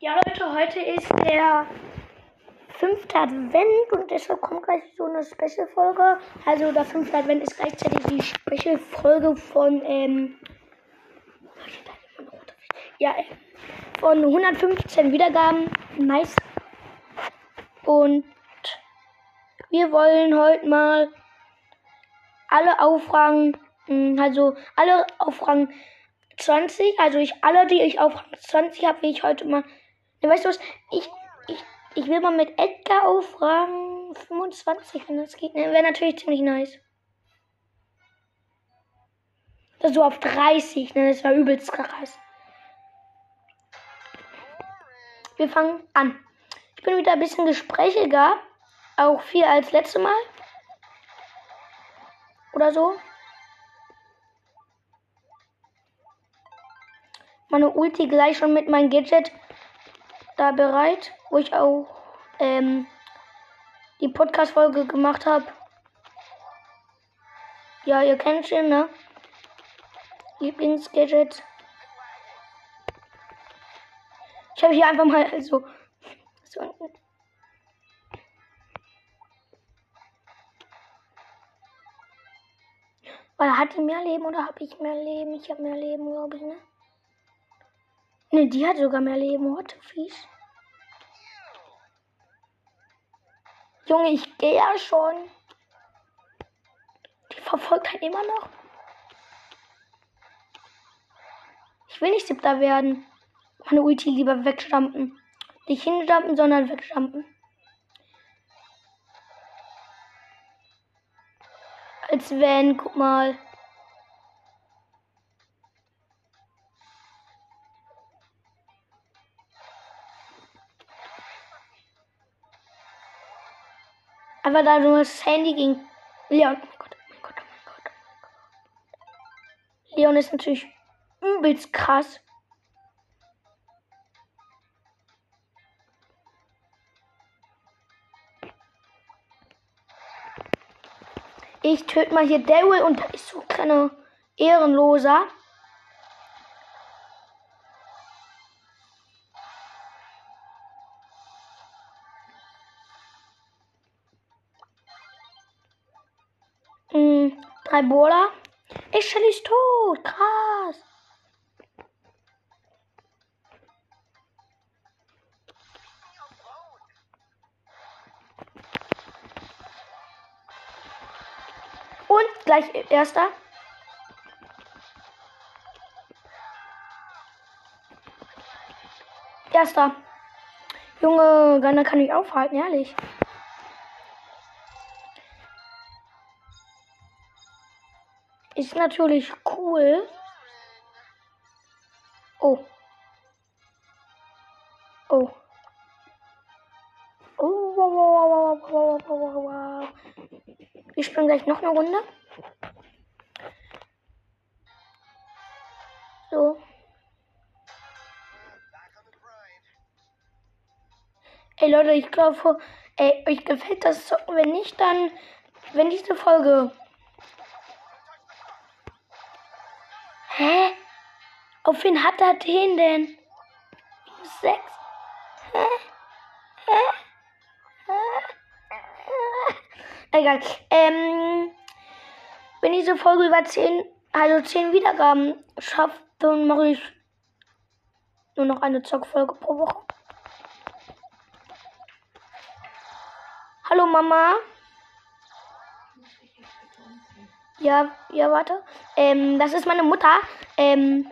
Ja, Leute, heute ist der fünfte Advent und deshalb kommt gleich so eine Special-Folge. Also der fünfte Advent ist gleichzeitig die Special-Folge von, ähm, ja, von 115 Wiedergaben. Nice. Und wir wollen heute mal alle aufragen, hm, also alle auf Rang 20, also ich alle, die ich auf Rang 20 habe, will ich heute mal. Weißt du was? Ich, ich, ich will mal mit Edgar auf Rang 25, wenn das geht. Wäre natürlich ziemlich nice. Das so auf 30, ne? Das war übelst krass. Wir fangen an. Ich bin wieder ein bisschen gesprächiger. Auch viel als letzte Mal. Oder so. Meine Ulti gleich schon mit meinem Gadget da bereit, wo ich auch ähm, die Podcast-Folge gemacht habe. Ja, ihr kennt schon, ne? Lieblingsgadget. Ich habe hier einfach mal so, so Weil hat die mehr Leben oder habe ich mehr Leben? Ich habe mehr Leben, glaube ich, ne? Ne, die hat sogar mehr Leben. What the fies? Junge, ich gehe ja schon. Die verfolgt halt immer noch. Ich will nicht siebter werden. Meine Ulti lieber wegstampfen. Nicht hinstampfen, sondern wegstampfen. Als wenn, guck mal. Einfach da nur das Handy ging. Leon. Oh oh mein Gott, oh mein Gott, oh mein Gott. Leon ist natürlich übelst krass. Ich töte mal hier Daryl und da ist so ein kleiner Ehrenloser. Drei Bola. Ich Shelly ist tot. Krass. Und gleich erster. Erster. Junge, Gunner kann ich aufhalten, ehrlich. Ist natürlich cool. Oh. Oh. Oh, wow, wow, wow, wow, wow, wow. Wir spielen gleich noch eine Runde. So. Ey Leute, ich glaube, ey, euch gefällt das. Wenn nicht, dann, wenn diese Folge Hä? Auf wen hat er den denn? Sechs. Hä? Hä? Hä? Egal. Ähm, wenn diese Folge über 10, also 10 Wiedergaben schafft, dann mache ich nur noch eine Zockfolge pro Woche. Hallo Mama. Ja, ja, warte. Ähm, das ist meine Mutter. Ähm,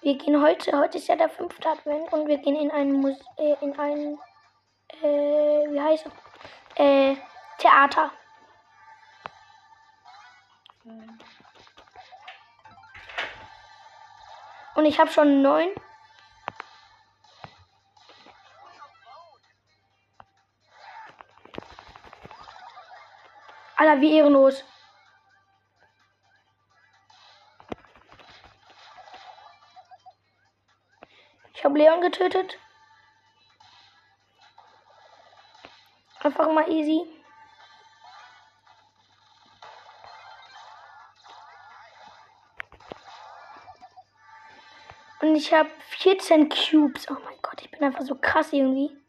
wir gehen heute, heute ist ja der fünfte Advent und wir gehen in ein Muse äh, in ein, äh, wie heißt es? Äh, Theater. Und ich habe schon neun. Alter, wie ehrenlos. Ich habe Leon getötet. Einfach mal easy. Und Und ich habe 14 Cubes. Oh mein Gott, ich bin einfach so krass irgendwie.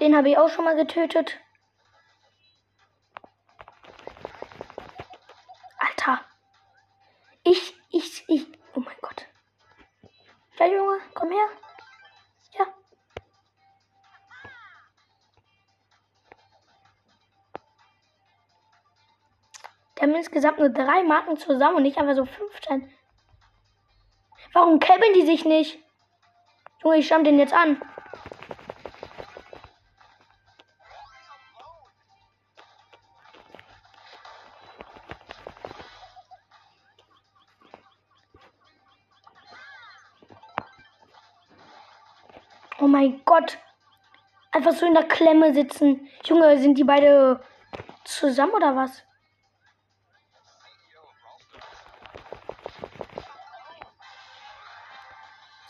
Den habe ich auch schon mal getötet. Alter. Ich, ich, ich. Oh mein Gott. Ja, Junge, komm her. Ja. Wir haben insgesamt nur drei Marken zusammen und nicht einfach so 15. Warum käbbeln die sich nicht? Junge, ich schau den jetzt an. Mein Gott. Einfach so in der Klemme sitzen. Junge, sind die beide zusammen oder was?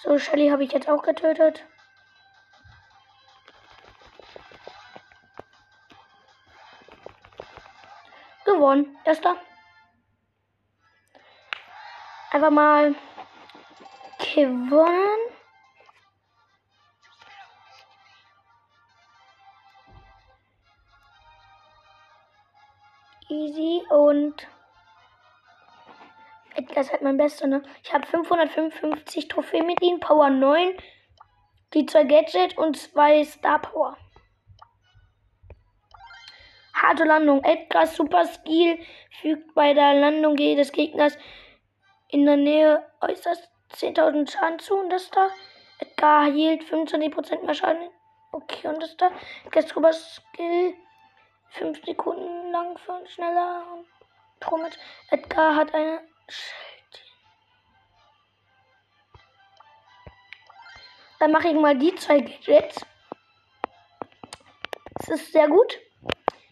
So, Shelly habe ich jetzt auch getötet. Gewonnen. Erster. Einfach mal gewonnen. Easy und Edgar ist halt mein Bester, ne? Ich habe 555 Trophäen mit ihm, Power 9, die zwei Gadget und zwei Star Power. Harte Landung. Edgar Super Skill fügt bei der Landung des Gegners in der Nähe äußerst 10.000 Schaden zu. Und das da. Edgar hielt 25% mehr Schaden. Okay, und das da. Edgar Super Skill 5 Sekunden lang für schneller. Und Edgar hat eine Schild. Dann mache ich mal die zwei Gadgets. Das ist sehr gut.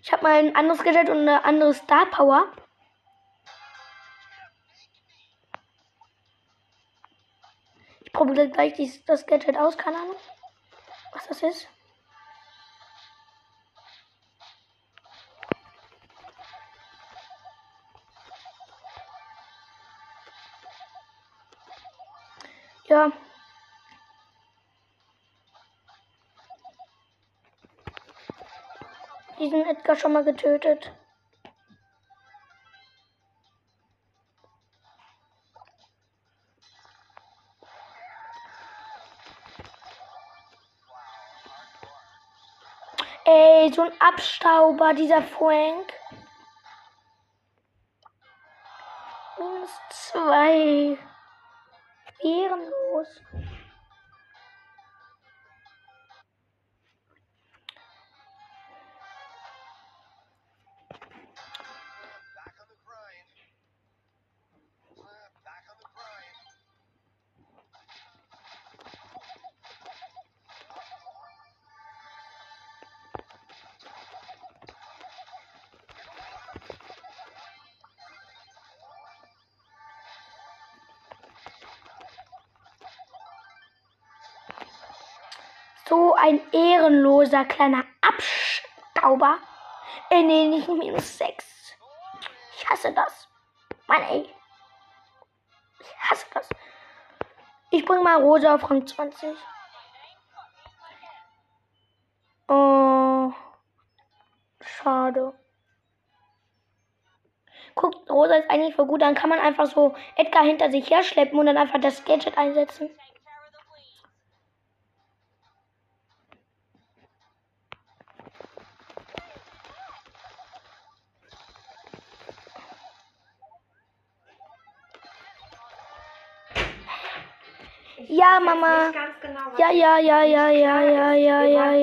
Ich habe mal ein anderes Gadget und eine andere Star Power. Ich probiere gleich das Gadget aus, keine Ahnung, was das ist. Ja. Diesen Edgar schon mal getötet. Ey, so ein Abstauber, dieser Frank. Minus zwei. Ehrenlos. So ein ehrenloser kleiner Abstauber. Äh, nee, nicht minus 6. Ich hasse das. Mann, ey. Ich hasse das. Ich bring mal Rosa auf Rang 20. Oh. Schade. Guckt, Rosa ist eigentlich voll gut. Dann kann man einfach so Edgar hinter sich her schleppen und dann einfach das Gadget einsetzen. Ja, Mama. Genau, ja, ja, ja, ja, ja, ja, ja, ja.